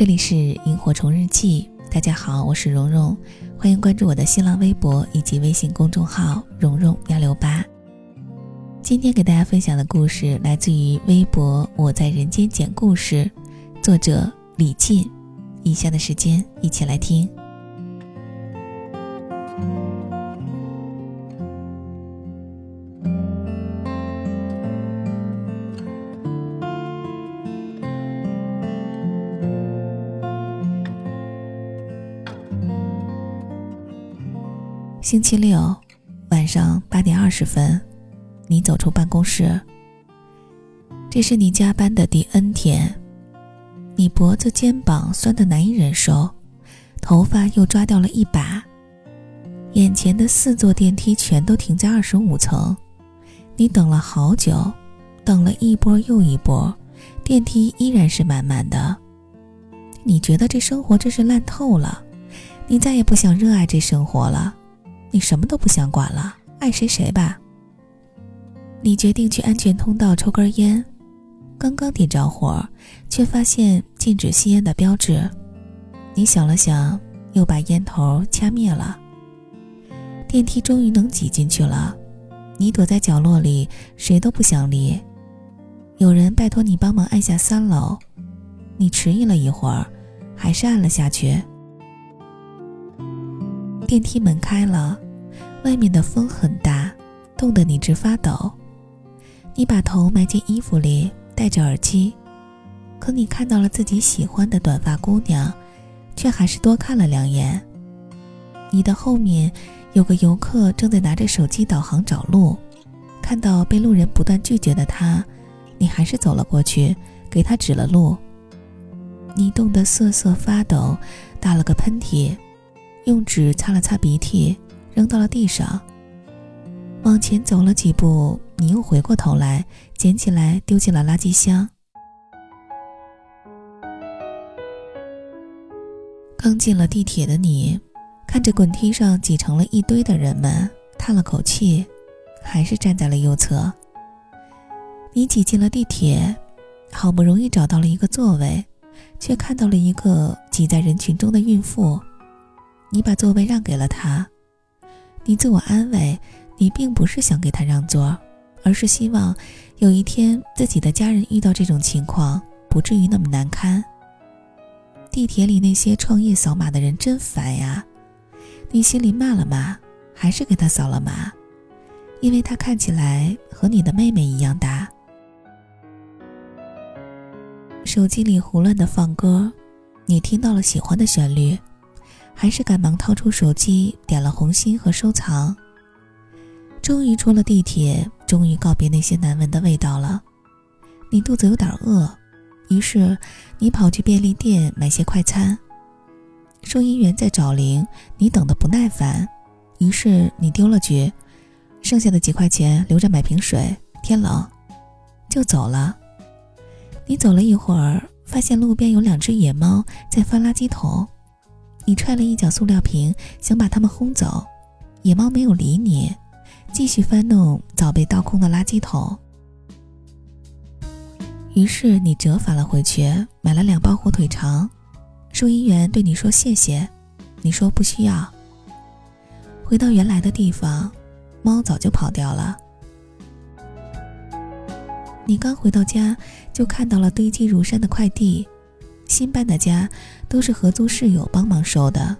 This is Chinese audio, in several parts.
这里是萤火虫日记，大家好，我是蓉蓉，欢迎关注我的新浪微博以及微信公众号“蓉蓉幺六八”。今天给大家分享的故事来自于微博“我在人间讲故事”，作者李进。以下的时间，一起来听。星期六晚上八点二十分，你走出办公室。这是你加班的第 N 天，你脖子、肩膀酸得难以忍受，头发又抓掉了一把。眼前的四座电梯全都停在二十五层，你等了好久，等了一波又一波，电梯依然是满满的。你觉得这生活真是烂透了，你再也不想热爱这生活了。你什么都不想管了，爱谁谁吧。你决定去安全通道抽根烟，刚刚点着火，却发现禁止吸烟的标志。你想了想，又把烟头掐灭了。电梯终于能挤进去了，你躲在角落里，谁都不想理。有人拜托你帮忙按下三楼，你迟疑了一会儿，还是按了下去。电梯门开了，外面的风很大，冻得你直发抖。你把头埋进衣服里，戴着耳机，可你看到了自己喜欢的短发姑娘，却还是多看了两眼。你的后面有个游客正在拿着手机导航找路，看到被路人不断拒绝的他，你还是走了过去，给他指了路。你冻得瑟瑟发抖，打了个喷嚏。用纸擦了擦鼻涕，扔到了地上。往前走了几步，你又回过头来，捡起来丢进了垃圾箱。刚进了地铁的你，看着滚梯上挤成了一堆的人们，叹了口气，还是站在了右侧。你挤进了地铁，好不容易找到了一个座位，却看到了一个挤在人群中的孕妇。你把座位让给了他，你自我安慰，你并不是想给他让座，而是希望有一天自己的家人遇到这种情况，不至于那么难堪。地铁里那些创业扫码的人真烦呀！你心里骂了骂，还是给他扫了码，因为他看起来和你的妹妹一样大。手机里胡乱的放歌，你听到了喜欢的旋律。还是赶忙掏出手机，点了红心和收藏。终于出了地铁，终于告别那些难闻的味道了。你肚子有点饿，于是你跑去便利店买些快餐。收银员在找零，你等得不耐烦，于是你丢了句：“剩下的几块钱留着买瓶水，天冷。”就走了。你走了一会儿，发现路边有两只野猫在翻垃圾桶。你踹了一脚塑料瓶，想把它们轰走，野猫没有理你，继续翻弄早被倒空的垃圾桶。于是你折返了回去，买了两包火腿肠。收银员对你说谢谢，你说不需要。回到原来的地方，猫早就跑掉了。你刚回到家，就看到了堆积如山的快递。新搬的家都是合租室友帮忙收的，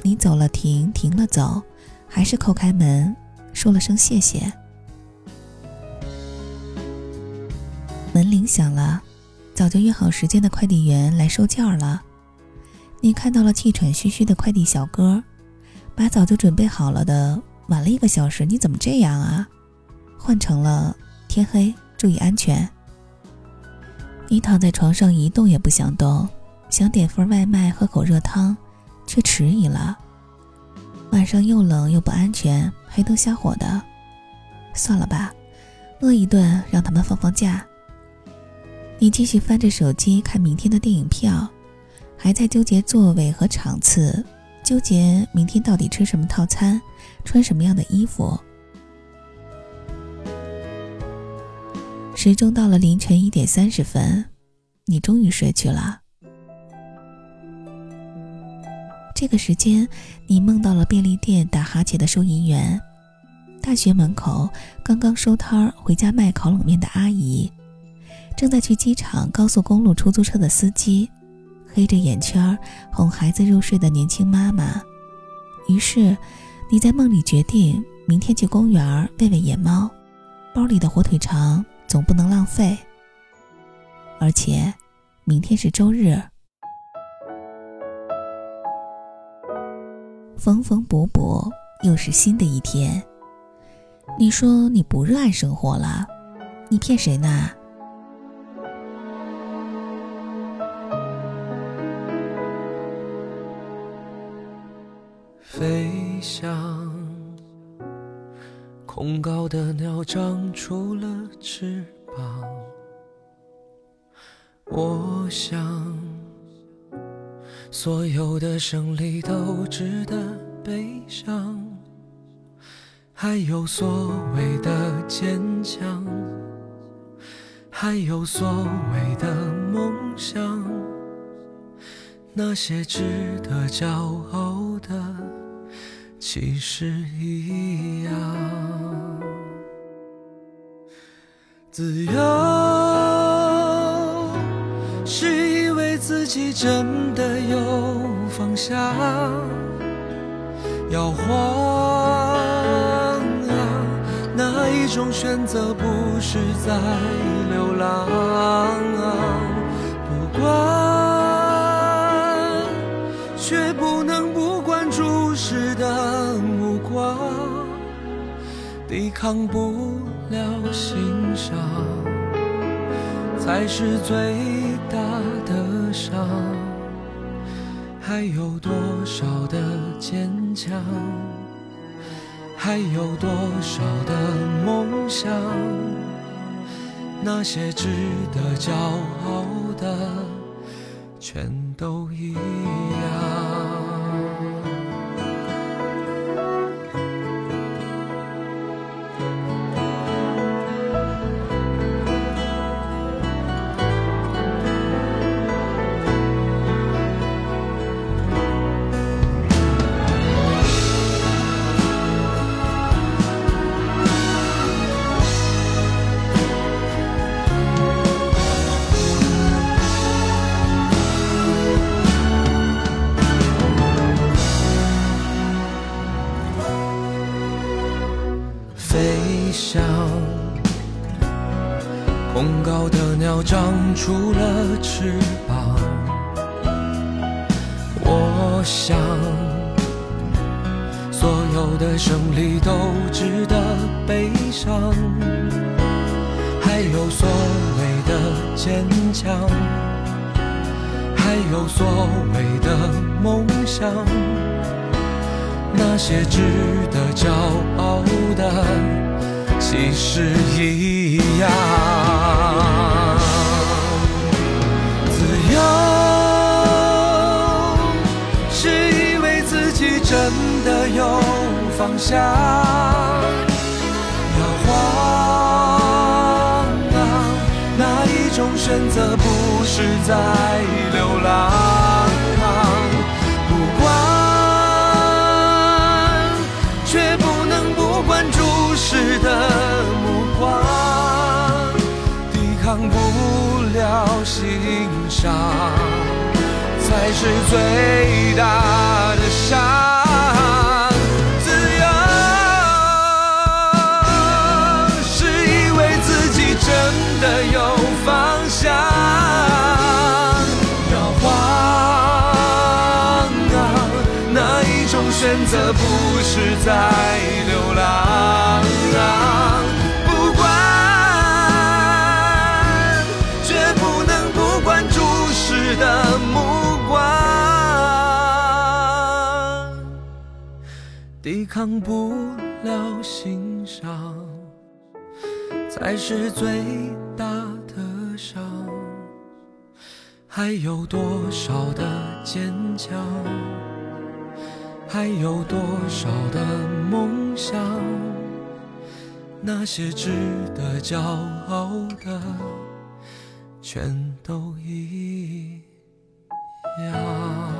你走了停，停了走，还是叩开门，说了声谢谢。门铃响了，早就约好时间的快递员来收件了。你看到了气喘吁吁的快递小哥，把早就准备好了的晚了一个小时，你怎么这样啊？换成了天黑，注意安全。你躺在床上一动也不想动，想点份外卖喝口热汤，却迟疑了。晚上又冷又不安全，黑灯瞎火的，算了吧，饿一顿让他们放放假。你继续翻着手机看明天的电影票，还在纠结座位和场次，纠结明天到底吃什么套餐，穿什么样的衣服。时钟到了凌晨一点三十分，你终于睡去了。这个时间，你梦到了便利店打哈欠的收银员，大学门口刚刚收摊儿回家卖烤冷面的阿姨，正在去机场高速公路出租车的司机，黑着眼圈哄孩子入睡的年轻妈妈。于是，你在梦里决定明天去公园喂喂野猫，包里的火腿肠总不能浪费。而且，明天是周日。缝缝补补，又是新的一天。你说你不热爱生活了，你骗谁呢？空高的鸟长出了翅膀。我想。所有的胜利都值得悲伤，还有所谓的坚强，还有所谓的梦想，那些值得骄傲的，其实一样，自由是以为。自己真的有方向，摇晃啊，哪一种选择不是在流浪？不管，的目光，抵抗不了欣赏，才是最大的。伤，还有多少的坚强？还有多少的梦想？那些值得骄傲的，全都一样。想，恐高的鸟长出了翅膀，我想，所有的胜利都值得悲伤，还有所谓的坚强，还有所谓的梦想，那些值得骄傲的。其实一样，自由是以为自己真的有方向，摇晃啊，哪一种选择不是在流浪？伤，才是最大的伤。自由是以为自己真的有方向，摇晃啊，哪一种选择不是在抵抗不了欣赏，才是最大的伤。还有多少的坚强？还有多少的梦想？那些值得骄傲的，全都一样。